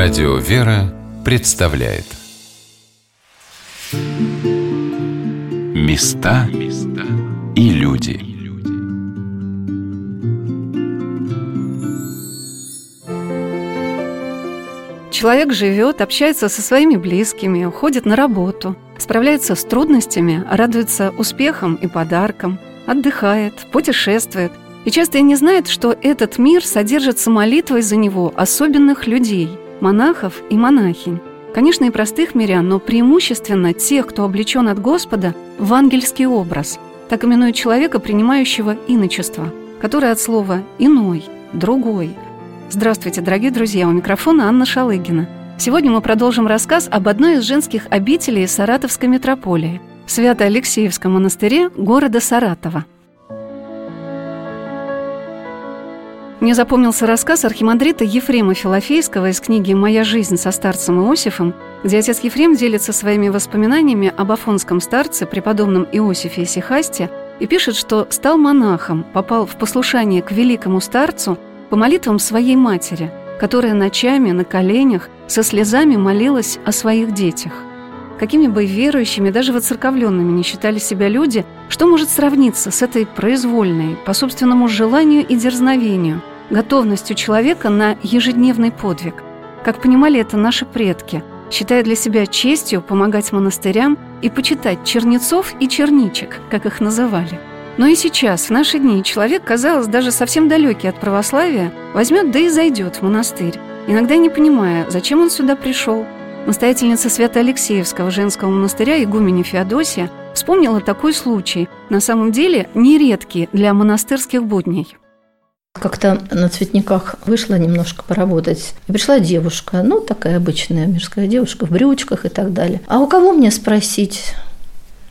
Радио «Вера» представляет. Места и люди. Человек живет, общается со своими близкими, уходит на работу, справляется с трудностями, радуется успехам и подаркам, отдыхает, путешествует – и часто и не знает, что этот мир содержится молитвой за него особенных людей, монахов и монахинь. Конечно, и простых мирян, но преимущественно тех, кто облечен от Господа в ангельский образ, так именуют человека, принимающего иночество, которое от слова «иной», «другой». Здравствуйте, дорогие друзья, у микрофона Анна Шалыгина. Сегодня мы продолжим рассказ об одной из женских обителей Саратовской митрополии – Свято-Алексеевском монастыре города Саратова – Мне запомнился рассказ архимандрита Ефрема Филофейского из книги «Моя жизнь со старцем Иосифом», где отец Ефрем делится своими воспоминаниями об афонском старце, преподобном Иосифе Исихасте, и пишет, что стал монахом, попал в послушание к великому старцу по молитвам своей матери, которая ночами на коленях со слезами молилась о своих детях. Какими бы верующими, даже воцерковленными не считали себя люди, что может сравниться с этой произвольной, по собственному желанию и дерзновению, готовностью человека на ежедневный подвиг? Как понимали это наши предки, считая для себя честью помогать монастырям и почитать чернецов и черничек, как их называли. Но и сейчас, в наши дни, человек, казалось, даже совсем далекий от православия, возьмет да и зайдет в монастырь, иногда не понимая, зачем он сюда пришел – Настоятельница Свято-Алексеевского женского монастыря игуменя Феодосия вспомнила такой случай, на самом деле нередкий для монастырских будней. Как-то на цветниках вышла немножко поработать. И пришла девушка, ну, такая обычная мирская девушка, в брючках и так далее. А у кого мне спросить?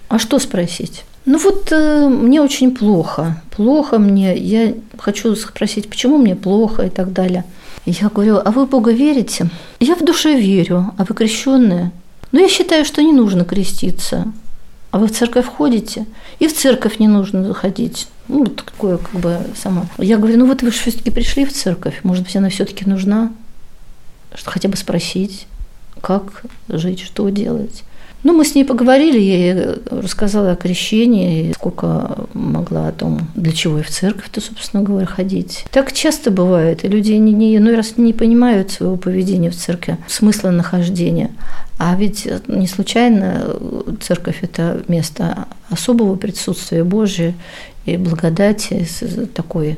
А что спросить? Ну вот э, мне очень плохо. Плохо мне. Я хочу спросить, почему мне плохо и так далее. Я говорю, а вы Бога верите? Я в душе верю, а вы крещенные? Но я считаю, что не нужно креститься. А вы в церковь ходите? И в церковь не нужно заходить. Ну, вот такое как бы само. Я говорю, ну вот вы же все-таки пришли в церковь. Может быть, она все-таки нужна? Что хотя бы спросить, как жить, что делать. Ну, мы с ней поговорили, я ей рассказала о крещении, сколько могла о том, для чего и в церковь-то, собственно говоря, ходить. Так часто бывает, и люди не, не, иной раз не понимают своего поведения в церкви, смысла нахождения. А ведь не случайно церковь – это место особого присутствия Божия и благодати, такой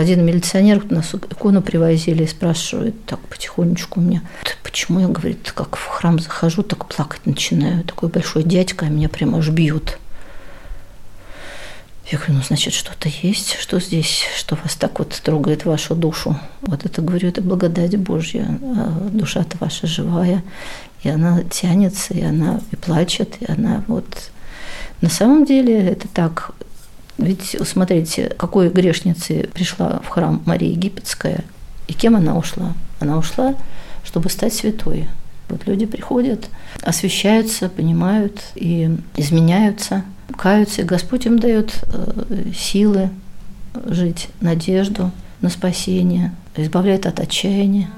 один милиционер нас икону привозили и спрашивает так потихонечку у меня, почему я, говорит, как в храм захожу, так плакать начинаю. Такой большой дядька, а меня прямо аж бьют. Я говорю, ну, значит, что-то есть, что здесь, что вас так вот трогает вашу душу. Вот это, говорю, это благодать Божья. А душа-то ваша живая, и она тянется, и она и плачет, и она вот... На самом деле это так, ведь смотрите, какой грешницей пришла в храм Мария Египетская, и кем она ушла? Она ушла, чтобы стать святой. Вот люди приходят, освещаются, понимают и изменяются, каются, и Господь им дает э, силы жить, надежду на спасение, избавляет от отчаяния.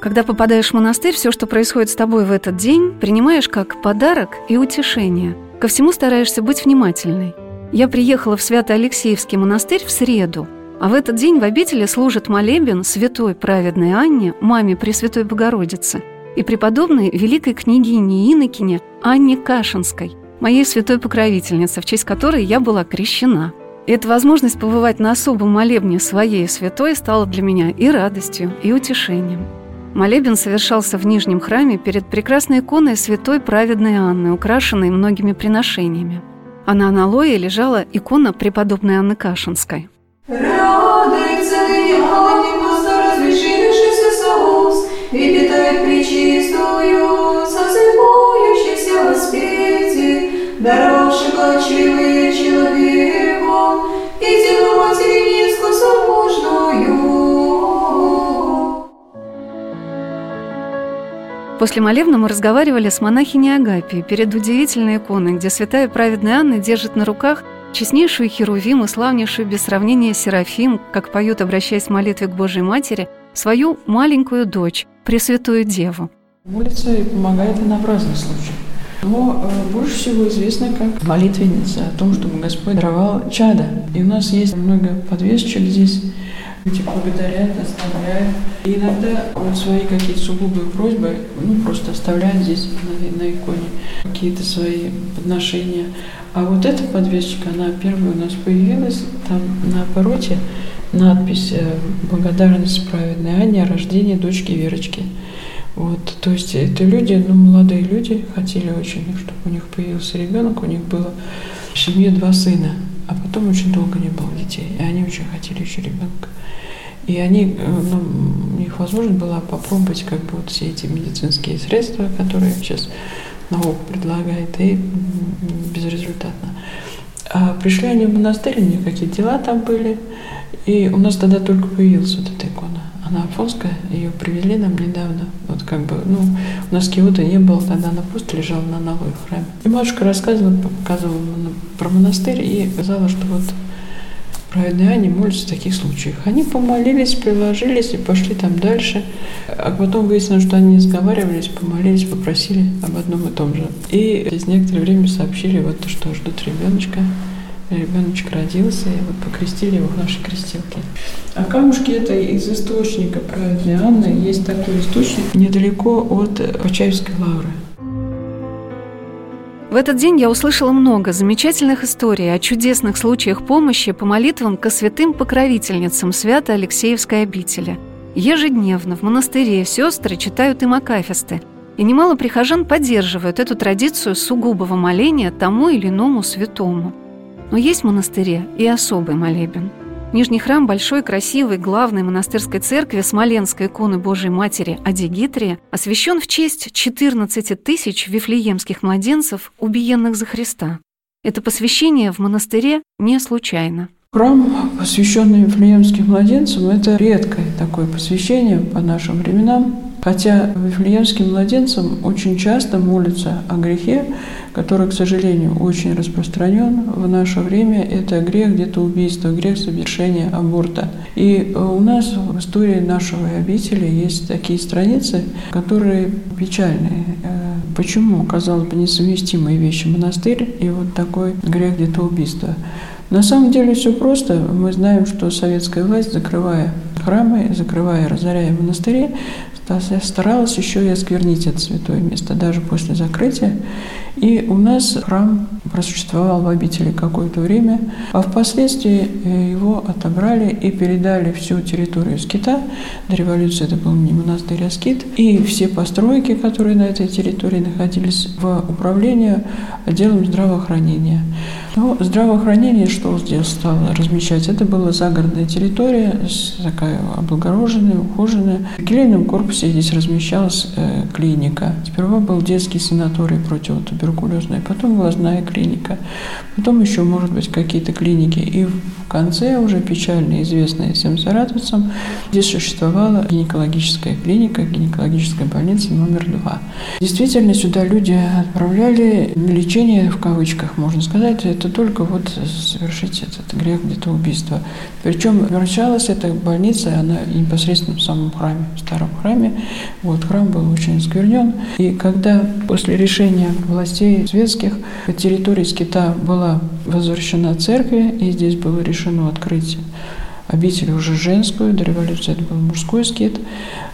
Когда попадаешь в монастырь, все, что происходит с тобой в этот день, принимаешь как подарок и утешение – Ко всему стараешься быть внимательной. Я приехала в Свято-Алексеевский монастырь в среду, а в этот день в обители служит молебен святой праведной Анне, маме Пресвятой Богородицы, и преподобной великой княгине Инокине Анне Кашинской, моей святой покровительнице, в честь которой я была крещена. Эта возможность побывать на особом молебне своей святой стала для меня и радостью, и утешением. Молебен совершался в Нижнем храме перед прекрасной иконой святой праведной Анны, украшенной многими приношениями. А на аналое лежала икона преподобной Анны Кашинской. Радуется ныне разрешившийся соус, и питает причистую, созывающийся воспети, даровший человеку, и тело материнецку После молебна мы разговаривали с монахиней Агапией перед удивительной иконой, где святая праведная Анна держит на руках честнейшую Херувим и славнейшую без сравнения Серафим, как поют, обращаясь в молитве к Божьей Матери, свою маленькую дочь, Пресвятую Деву. Молится и помогает она в разных случаях. Но э, больше всего известно как молитвенница о том, чтобы Господь даровал чада. И у нас есть много подвесочек здесь, люди благодарят, оставляют. И иногда вот свои какие-то сугубые просьбы, ну, просто оставляют здесь на, на иконе какие-то свои подношения. А вот эта подвесочка, она первая у нас появилась, там на обороте надпись э, «Благодарность праведной Анне о рождении дочки Верочки». Вот, то есть это люди, ну, молодые люди хотели очень, чтобы у них появился ребенок, у них было в семье два сына, а потом очень долго не было детей, и они очень хотели еще ребенка. И они, э, ну, у них возможность была попробовать как бы вот все эти медицинские средства, которые сейчас наука предлагает, и безрезультатно. А пришли они в монастырь, у них какие-то дела там были, и у нас тогда только появилась вот эта икона. Она афонская, ее привели нам недавно. Вот как бы, ну, у нас Киота не было, тогда она просто лежала на новой храме. И матушка рассказывала, показывала про монастырь и сказала, что вот праведные Ани молятся в таких случаях. Они помолились, приложились и пошли там дальше. А потом выяснилось, что они сговаривались, помолились, попросили об одном и том же. И через некоторое время сообщили, вот, что ждут ребеночка ребеночек родился, и вот покрестили его в нашей крестилке. А камушки это из источника праведной Анны. Есть такой источник недалеко от Почаевской лавры. В этот день я услышала много замечательных историй о чудесных случаях помощи по молитвам ко святым покровительницам Свято-Алексеевской обители. Ежедневно в монастыре сестры читают им акафисты, и немало прихожан поддерживают эту традицию сугубого моления тому или иному святому – но есть в монастыре и особый молебен. Нижний храм большой, красивой, главной монастырской церкви Смоленской иконы Божией Матери Адигитрия освящен в честь 14 тысяч вифлеемских младенцев, убиенных за Христа. Это посвящение в монастыре не случайно. Храм, посвященный Вифлеемским младенцам, это редкое такое посвящение по нашим временам. Хотя вифлеемским младенцам очень часто молятся о грехе, который, к сожалению, очень распространен в наше время. Это грех где-то убийства, грех совершения аборта. И у нас в истории нашего обители есть такие страницы, которые печальные. Э, почему, казалось бы, несовместимые вещи монастырь и вот такой грех где-то убийства? На самом деле все просто. Мы знаем, что советская власть, закрывая храмы, закрывая, разоряя монастыри, старалась еще и осквернить это святое место, даже после закрытия. И у нас храм просуществовал в обители какое-то время, а впоследствии э, его отобрали и передали всю территорию скита. До революции это был не монастырь, а скит. И все постройки, которые на этой территории находились, в управление отделом здравоохранения. Но здравоохранение что здесь стало размещать? Это была загородная территория, такая облагороженная, ухоженная. В келейном корпусе здесь размещалась э, клиника. Сперва был детский санаторий противотуберкулезный, потом глазная клиника, потом еще, может быть, какие-то клиники. И в конце, уже печально известная всем саратовцам, здесь существовала гинекологическая клиника, гинекологическая больница номер два. Действительно, сюда люди отправляли лечение, в кавычках, можно сказать, это только вот совершить этот грех где-то убийства. Причем вращалась эта больница, она непосредственно в самом храме, в старом храме. Вот храм был очень сквернен. И когда после решения властей светских территория скита была возвращена церкви, и здесь было решено открыть обитель уже женскую, до революции это был мужской скит.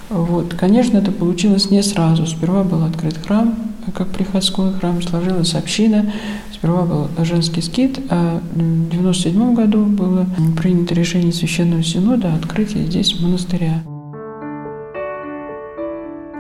Вот. Конечно, это получилось не сразу. Сперва был открыт храм, как приходской храм, сложилась община, Сперва был женский скит, а в 1997 году было принято решение Священного Синода о открытии здесь монастыря.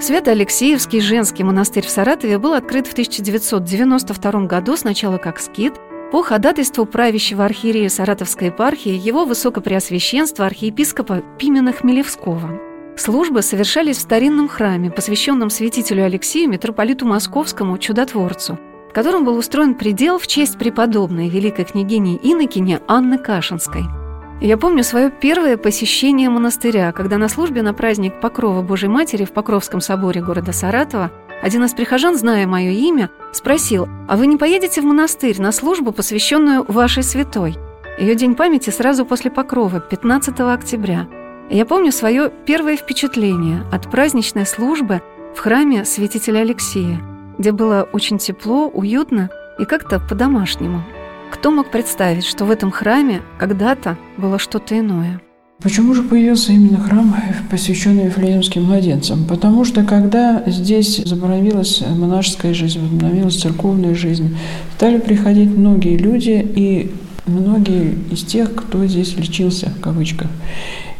Свято-Алексеевский женский монастырь в Саратове был открыт в 1992 году сначала как скит, по ходатайству правящего архиерея Саратовской епархии его высокопреосвященства архиепископа Пимена Хмелевского. Службы совершались в старинном храме, посвященном святителю Алексею, митрополиту Московскому, чудотворцу – в котором был устроен предел в честь преподобной великой княгини Инокине Анны Кашинской. Я помню свое первое посещение монастыря, когда на службе на праздник Покрова Божьей Матери в Покровском соборе города Саратова один из прихожан, зная мое имя, спросил, «А вы не поедете в монастырь на службу, посвященную вашей святой?» Ее день памяти сразу после Покрова, 15 октября. Я помню свое первое впечатление от праздничной службы в храме святителя Алексея, где было очень тепло, уютно и как-то по-домашнему. Кто мог представить, что в этом храме когда-то было что-то иное? Почему же появился именно храм, посвященный Вифлеемским младенцам? Потому что когда здесь заборовилась монашеская жизнь, возобновилась церковная жизнь, стали приходить многие люди, и многие из тех, кто здесь лечился, в кавычках.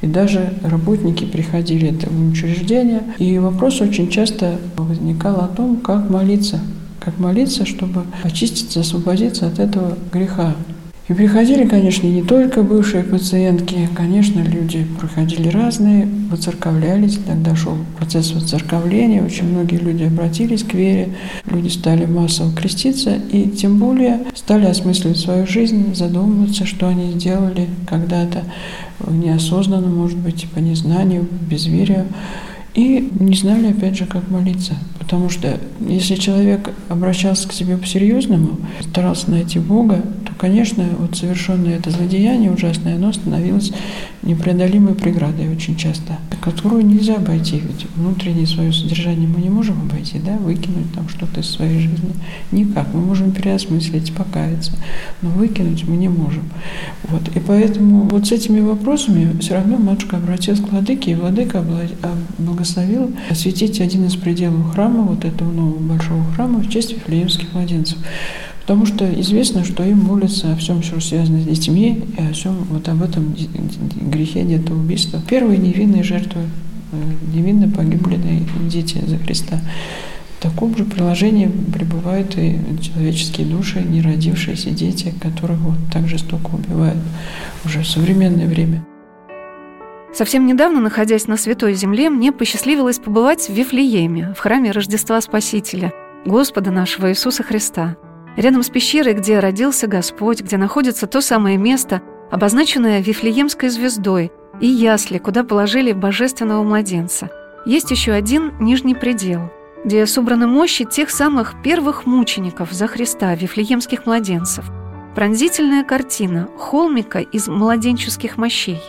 И даже работники приходили этого учреждения. И вопрос очень часто возникал о том, как молиться. Как молиться, чтобы очиститься, освободиться от этого греха. И приходили, конечно, не только бывшие пациентки, конечно, люди проходили разные, воцерковлялись, тогда шел процесс воцерковления, очень многие люди обратились к вере, люди стали массово креститься, и тем более стали осмысливать свою жизнь, задумываться, что они сделали когда-то неосознанно, может быть, по незнанию, безверию, и не знали, опять же, как молиться. Потому что если человек обращался к себе по-серьезному, старался найти Бога, конечно, вот совершенное это злодеяние ужасное, оно становилось непреодолимой преградой очень часто, которую нельзя обойти. Ведь внутреннее свое содержание мы не можем обойти, да, выкинуть там что-то из своей жизни. Никак. Мы можем переосмыслить, покаяться, но выкинуть мы не можем. Вот. И поэтому вот с этими вопросами все равно матушка обратилась к владыке, и владыка благословил осветить один из пределов храма, вот этого нового большого храма, в честь Вифлеемских младенцев. Потому что известно, что им молятся о всем, что связано с детьми, и о всем вот об этом грехе детоубийства. Первые невинные жертвы, э, невинно погибленные дети за Христа. В таком же приложении пребывают и человеческие души, не родившиеся дети, которых вот так жестоко убивают уже в современное время. Совсем недавно, находясь на Святой Земле, мне посчастливилось побывать в Вифлееме, в храме Рождества Спасителя, Господа нашего Иисуса Христа – Рядом с пещерой, где родился Господь, где находится то самое место, обозначенное Вифлеемской звездой, и ясли, куда положили божественного младенца. Есть еще один нижний предел, где собраны мощи тех самых первых мучеников за Христа, вифлеемских младенцев. Пронзительная картина холмика из младенческих мощей.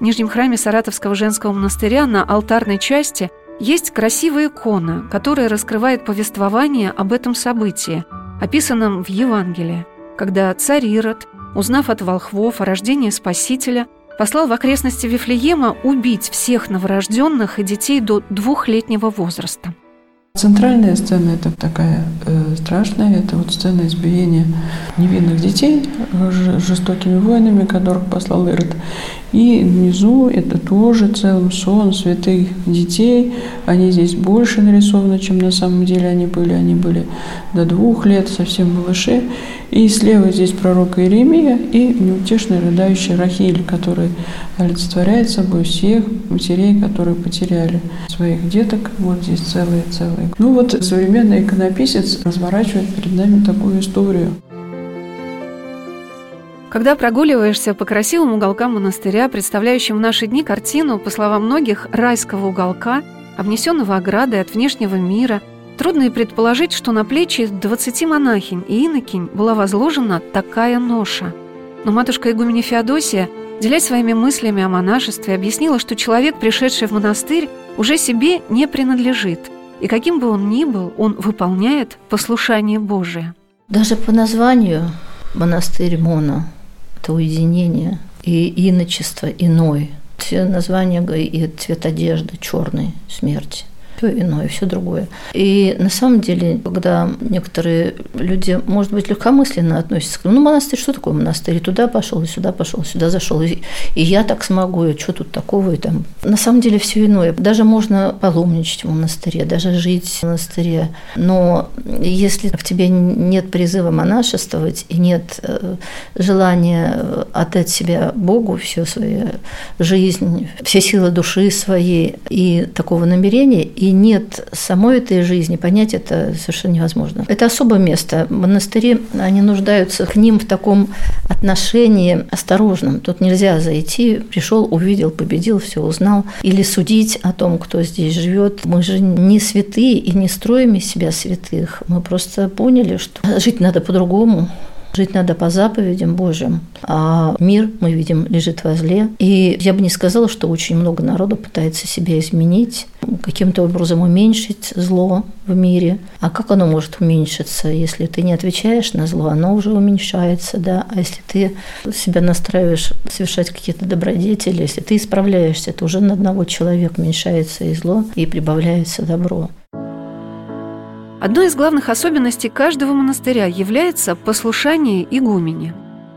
В нижнем храме Саратовского женского монастыря на алтарной части есть красивая икона, которая раскрывает повествование об этом событии – описанном в Евангелии, когда царь Ирод, узнав от волхвов о рождении Спасителя, послал в окрестности Вифлеема убить всех новорожденных и детей до двухлетнего возраста. Центральная сцена – это такая э, страшная, это вот сцена избиения невинных детей жестокими воинами, которых послал Ирод. И внизу это тоже целым сон святых детей. Они здесь больше нарисованы, чем на самом деле они были. Они были до двух лет, совсем малыши. И слева здесь пророк Иеремия и неутешный рыдающий Рахиль, который олицетворяет собой всех матерей, которые потеряли своих деток. Вот здесь целые-целые. Ну вот современный иконописец разворачивает перед нами такую историю. Когда прогуливаешься по красивым уголкам монастыря, представляющим в наши дни картину, по словам многих, райского уголка, обнесенного оградой от внешнего мира, трудно и предположить, что на плечи 20 монахинь и инокинь была возложена такая ноша. Но матушка игуменя Феодосия, делясь своими мыслями о монашестве, объяснила, что человек, пришедший в монастырь, уже себе не принадлежит, и каким бы он ни был, он выполняет послушание Божие. Даже по названию монастырь Мона это уединение и иночество иной. Все названия и цвет одежды черный, смерти все иное, все другое. И на самом деле, когда некоторые люди, может быть, легкомысленно относятся к ну, монастырь, что такое монастырь? И туда пошел, и сюда пошел, сюда зашел, и, и я так смогу, и что тут такого? И там. На самом деле все иное. Даже можно паломничать в монастыре, даже жить в монастыре. Но если в тебе нет призыва монашествовать и нет э, желания отдать себя Богу всю свою жизнь, все силы души своей и такого намерения, и нет самой этой жизни, понять это совершенно невозможно. Это особое место. Монастыри, они нуждаются к ним в таком отношении осторожном. Тут нельзя зайти, пришел, увидел, победил, все узнал. Или судить о том, кто здесь живет. Мы же не святые и не строим из себя святых. Мы просто поняли, что жить надо по-другому Жить надо по заповедям Божьим, а мир, мы видим, лежит во зле. И я бы не сказала, что очень много народу пытается себя изменить, каким-то образом уменьшить зло в мире. А как оно может уменьшиться, если ты не отвечаешь на зло, оно уже уменьшается, да. А если ты себя настраиваешь совершать какие-то добродетели, если ты исправляешься, то уже на одного человека уменьшается и зло, и прибавляется добро. Одной из главных особенностей каждого монастыря является послушание игумене.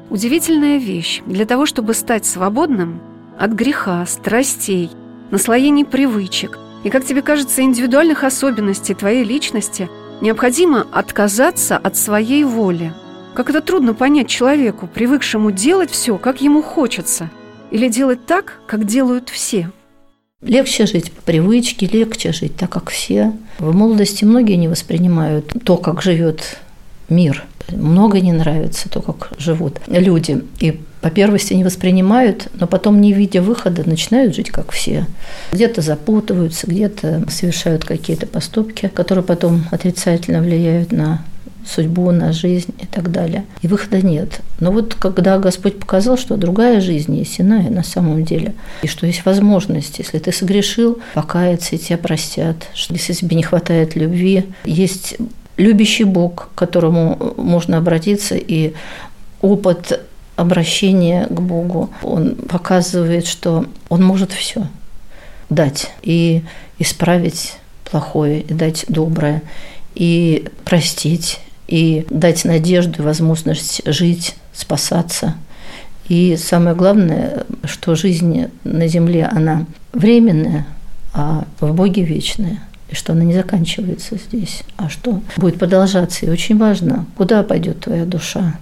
Удивительная вещь. Для того, чтобы стать свободным от греха, страстей, наслоений привычек и, как тебе кажется, индивидуальных особенностей твоей личности, необходимо отказаться от своей воли. Как это трудно понять человеку, привыкшему делать все, как ему хочется, или делать так, как делают все – Легче жить по привычке, легче жить так, как все. В молодости многие не воспринимают то, как живет мир. Много не нравится то, как живут люди. И по первости не воспринимают, но потом, не видя выхода, начинают жить как все. Где-то запутываются, где-то совершают какие-то поступки, которые потом отрицательно влияют на судьбу, на жизнь и так далее. И выхода нет. Но вот когда Господь показал, что другая жизнь есть иная на самом деле, и что есть возможность, если ты согрешил, покаяться и тебя простят, что если тебе не хватает любви, есть любящий Бог, к которому можно обратиться, и опыт обращения к Богу, он показывает, что он может все дать и исправить плохое, и дать доброе, и простить, и дать надежду возможность жить, спасаться. И самое главное, что жизнь на земле, она временная, а в Боге вечная. И что она не заканчивается здесь, а что будет продолжаться. И очень важно, куда пойдет твоя душа.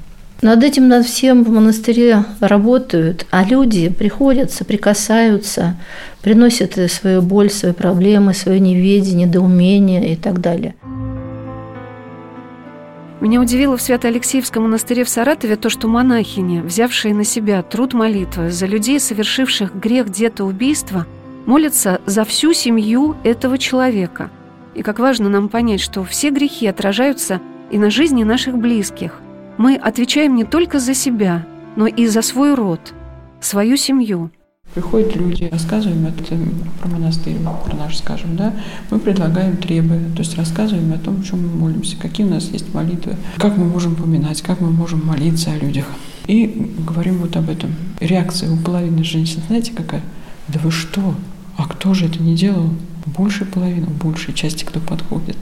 Над этим над всем в монастыре работают, а люди приходят, соприкасаются, приносят свою боль, свои проблемы, свое неведение, недоумение и так далее. Меня удивило в Свято-Алексеевском монастыре в Саратове то, что монахини, взявшие на себя труд молитвы за людей, совершивших грех детоубийства, молятся за всю семью этого человека. И как важно нам понять, что все грехи отражаются и на жизни наших близких. Мы отвечаем не только за себя, но и за свой род, свою семью – Приходят люди, рассказываем это про монастырь, про наш, скажем, да, мы предлагаем требы, то есть рассказываем о том, о чем мы молимся, какие у нас есть молитвы, как мы можем поминать, как мы можем молиться о людях. И говорим вот об этом. Реакция у половины женщин, знаете, какая? Да вы что? А кто же это не делал? Большая половина, большей части, кто подходит.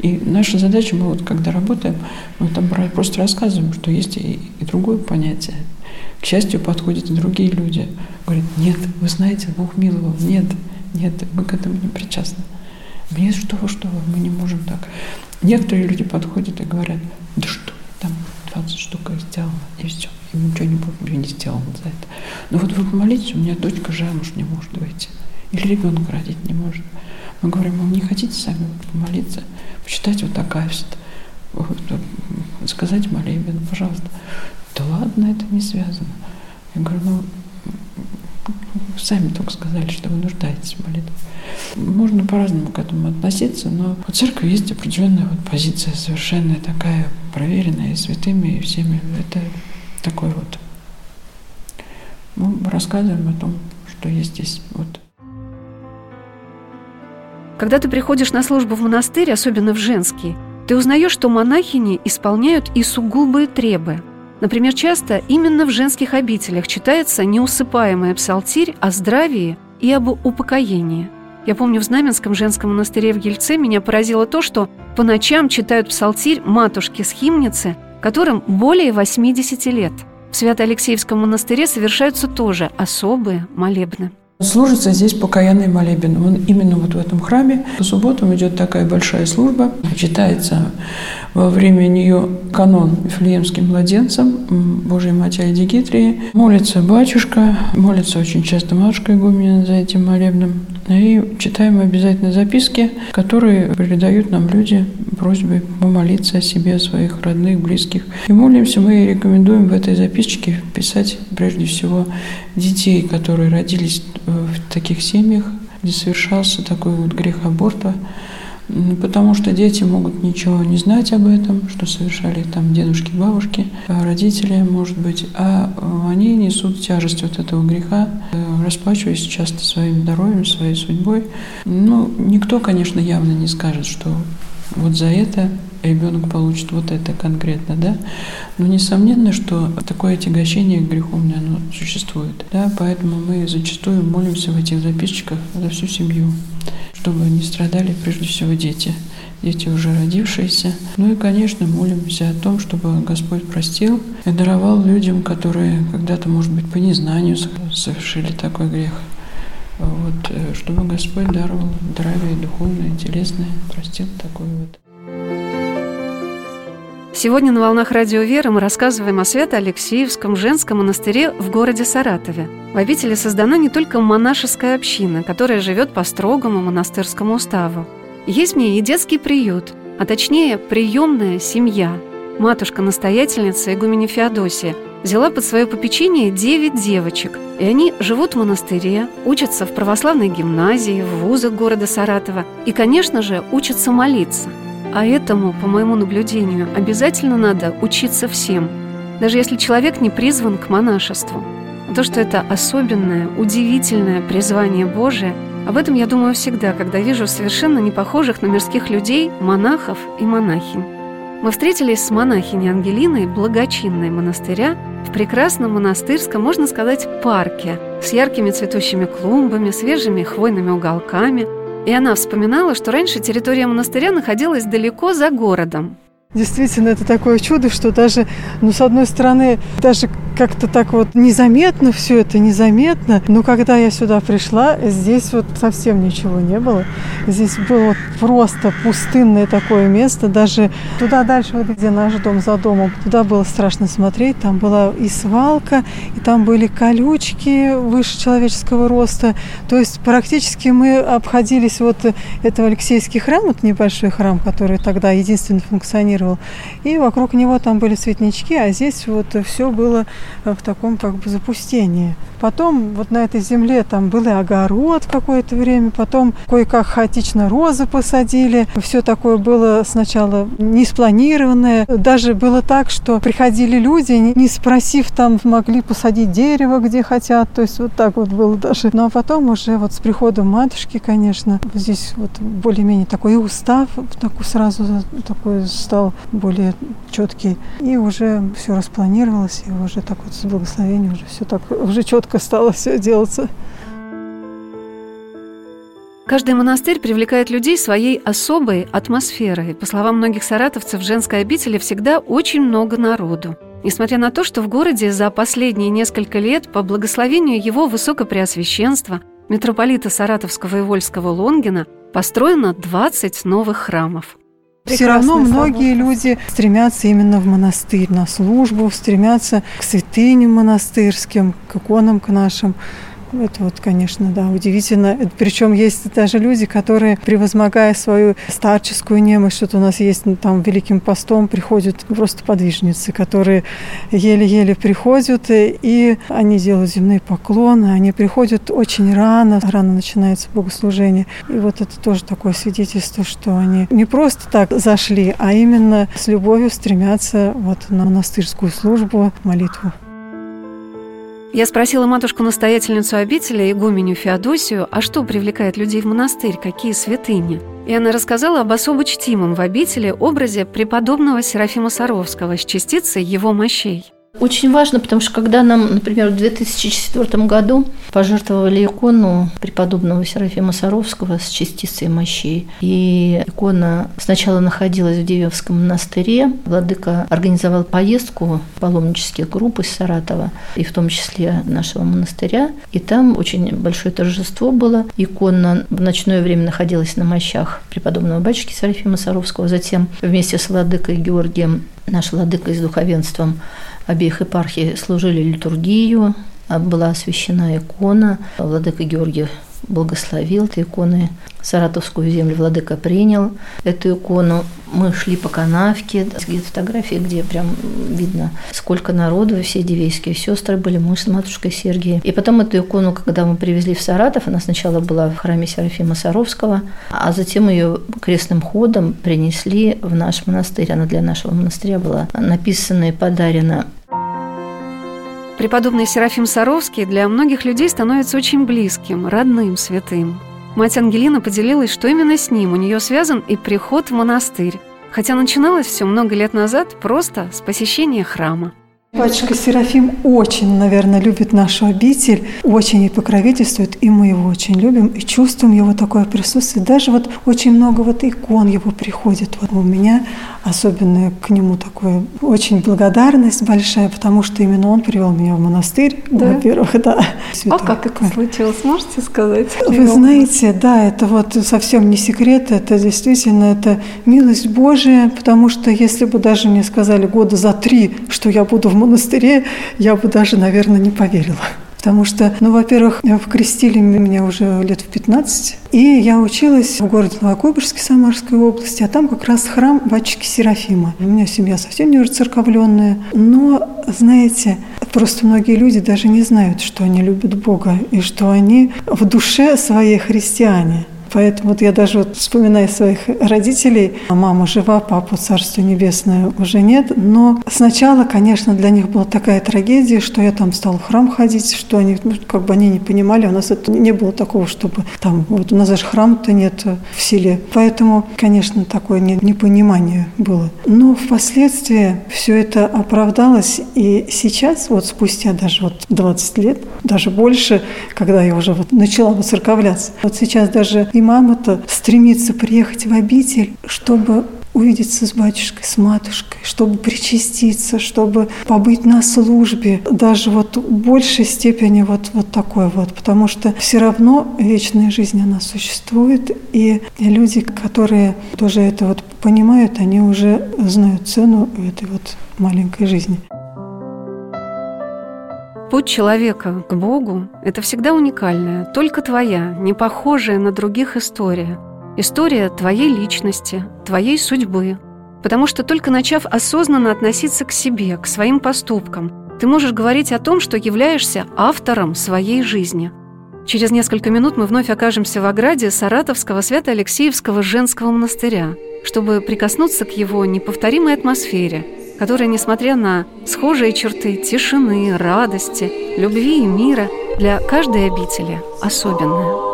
И наша задача, мы вот когда работаем, мы там просто рассказываем, что есть и, и другое понятие. К счастью, подходят другие люди. Говорят, нет, вы знаете, Бог миловал. Нет, нет, мы к этому не причастны. Нет, что что вы, мы не можем так. Некоторые люди подходят и говорят, да что, там 20 штук сделала, и все. И ничего не, буду, не сделала за это. Но вот вы помолитесь, у меня дочка замуж не может выйти. Или ребенка родить не может. Мы говорим, вы не хотите сами помолиться, почитать вот такая вот, сказать молебен, пожалуйста. Да ладно, это не связано. Я говорю, ну, сами только сказали, что вы нуждаетесь в молитве. Можно по-разному к этому относиться, но у церкви есть определенная вот позиция, совершенно такая проверенная и святыми, и всеми. Это такой вот. Мы рассказываем о том, что есть здесь. Вот. Когда ты приходишь на службу в монастырь, особенно в женский, ты узнаешь, что монахини исполняют и сугубые требы – Например, часто именно в женских обителях читается неусыпаемый псалтирь о здравии и об упокоении. Я помню, в Знаменском женском монастыре в Ельце меня поразило то, что по ночам читают псалтирь матушки-схимницы, которым более 80 лет. В Свято-Алексеевском монастыре совершаются тоже особые молебны. Служится здесь покаянный молебен. Он именно вот в этом храме. По субботам идет такая большая служба. Читается во время нее канон Вифлеемским младенцам Божьей Матери Дигитрии. Молится батюшка, молится очень часто матушка игумена за этим молебном. И читаем обязательно записки, которые передают нам люди просьбой помолиться о себе, о своих родных, близких. И молимся, мы рекомендуем в этой записочке писать прежде всего детей, которые родились в таких семьях, где совершался такой вот грех аборта. Потому что дети могут ничего не знать об этом, что совершали там дедушки, бабушки, а родители, может быть, а они несут тяжесть вот этого греха, э, расплачиваясь часто своим здоровьем, своей судьбой. Ну, никто, конечно, явно не скажет, что вот за это ребенок получит вот это конкретно, да. Но несомненно, что такое отягощение греховное, оно существует, да, поэтому мы зачастую молимся в этих записочках за всю семью, чтобы не страдали прежде всего дети, дети уже родившиеся. Ну и, конечно, молимся о том, чтобы Господь простил и даровал людям, которые когда-то, может быть, по незнанию совершили такой грех, вот, э, чтобы Господь даровал здравие духовное, телесное, простил такой вот. Сегодня на «Волнах Радио Веры» мы рассказываем о Свято-Алексеевском женском монастыре в городе Саратове. В обители создана не только монашеская община, которая живет по строгому монастырскому уставу. Есть в ней и детский приют, а точнее приемная семья. Матушка-настоятельница игуменя Феодосия взяла под свое попечение девять девочек, и они живут в монастыре, учатся в православной гимназии, в вузах города Саратова и, конечно же, учатся молиться – а этому, по моему наблюдению, обязательно надо учиться всем, даже если человек не призван к монашеству. То, что это особенное, удивительное призвание Божие, об этом я думаю всегда, когда вижу совершенно не похожих на мирских людей, монахов и монахинь. Мы встретились с монахиней Ангелиной благочинной монастыря в прекрасном монастырском, можно сказать, парке с яркими цветущими клумбами, свежими хвойными уголками – и она вспоминала, что раньше территория монастыря находилась далеко за городом. Действительно, это такое чудо, что даже, ну, с одной стороны, даже как-то так вот незаметно все это, незаметно. Но когда я сюда пришла, здесь вот совсем ничего не было. Здесь было просто пустынное такое место. Даже туда дальше, вот где наш дом за домом, туда было страшно смотреть. Там была и свалка, и там были колючки выше человеческого роста. То есть практически мы обходились вот этого Алексейский храм, вот небольшой храм, который тогда единственно функционировал функционировал. И вокруг него там были цветнички, а здесь вот все было в таком как бы запустении. Потом вот на этой земле там был и огород какое-то время, потом кое-как хаотично розы посадили. Все такое было сначала не спланированное. Даже было так, что приходили люди, не спросив, там могли посадить дерево, где хотят. То есть вот так вот было даже. Ну а потом уже вот с приходом матушки, конечно, здесь вот более-менее такой устав такой сразу такой стал более четкий. И уже все распланировалось, и уже так вот с благословением уже все так уже четко стало все делаться. Каждый монастырь привлекает людей своей особой атмосферой. По словам многих саратовцев, в женской обители всегда очень много народу. Несмотря на то, что в городе за последние несколько лет по благословению его высокопреосвященства, митрополита Саратовского и Вольского Лонгина, построено 20 новых храмов. Все равно многие люди стремятся именно в монастырь, на службу, стремятся к святыням монастырским, к иконам к нашим. Это вот, конечно, да, удивительно. Причем есть даже люди, которые, превозмогая свою старческую немощь, что-то у нас есть ну, там Великим постом, приходят просто подвижницы, которые еле-еле приходят, и они делают земные поклоны, они приходят очень рано, рано начинается богослужение. И вот это тоже такое свидетельство, что они не просто так зашли, а именно с любовью стремятся вот на монастырскую службу, молитву. Я спросила матушку-настоятельницу обители, игуменю Феодосию, а что привлекает людей в монастырь, какие святыни? И она рассказала об особо чтимом в обители образе преподобного Серафима Саровского с частицей его мощей. Очень важно, потому что когда нам, например, в 2004 году пожертвовали икону преподобного Серафима Саровского с частицей мощей, и икона сначала находилась в Девевском монастыре, владыка организовал поездку паломнических групп из Саратова, и в том числе нашего монастыря, и там очень большое торжество было. Икона в ночное время находилась на мощах преподобного батюшки Серафима Саровского, затем вместе с владыкой Георгием, наш владыка с духовенством, обеих епархий служили литургию, была освящена икона. Владыка Георгий благословил этой иконы. Саратовскую землю владыка принял эту икону. Мы шли по канавке, где фотографии, где прям видно, сколько народу, все дивейские сестры были, мы с матушкой Сергией. И потом эту икону, когда мы привезли в Саратов, она сначала была в храме Серафима Саровского, а затем ее крестным ходом принесли в наш монастырь. Она для нашего монастыря была написана и подарена Преподобный Серафим Саровский для многих людей становится очень близким, родным, святым. Мать Ангелина поделилась, что именно с ним у нее связан и приход в монастырь, хотя начиналось все много лет назад просто с посещения храма. Батюшка Серафим очень, наверное, любит нашу обитель, очень ей покровительствует, и мы его очень любим, и чувствуем его такое присутствие. Даже вот очень много вот икон его приходит. Вот у меня особенно к нему такое очень благодарность большая, потому что именно он привел меня в монастырь, да? во-первых, да. А как это случилось, можете сказать? Вы знаете, да, это вот совсем не секрет, это действительно это милость Божия, потому что если бы даже мне сказали года за три, что я буду в монастыре, я бы даже, наверное, не поверила. Потому что, ну, во-первых, вкрестили меня уже лет в 15, и я училась в городе Новокуйбышевске Самарской области, а там как раз храм батюшки Серафима. У меня семья совсем не церковленная, но, знаете, просто многие люди даже не знают, что они любят Бога и что они в душе своей христиане. Поэтому вот я даже вот вспоминаю своих родителей. Мама жива, папа, Царство Небесное, уже нет. Но сначала, конечно, для них была такая трагедия, что я там стала в храм ходить, что они, ну, как бы они не понимали, у нас это не было такого, чтобы там, вот у нас даже храма-то нет в селе. Поэтому, конечно, такое непонимание было. Но впоследствии все это оправдалось, и сейчас, вот спустя даже вот 20 лет, даже больше, когда я уже вот начала выцерковляться, вот сейчас даже и мама-то стремится приехать в обитель, чтобы увидеться с батюшкой, с матушкой, чтобы причаститься, чтобы побыть на службе, даже вот в большей степени вот, вот такой вот, потому что все равно вечная жизнь, она существует, и люди, которые тоже это вот понимают, они уже знают цену этой вот маленькой жизни. Путь человека к Богу – это всегда уникальная, только твоя, не похожая на других история. История твоей личности, твоей судьбы. Потому что только начав осознанно относиться к себе, к своим поступкам, ты можешь говорить о том, что являешься автором своей жизни. Через несколько минут мы вновь окажемся в ограде Саратовского Свято-Алексеевского женского монастыря, чтобы прикоснуться к его неповторимой атмосфере – которая, несмотря на схожие черты тишины, радости, любви и мира, для каждой обители особенная.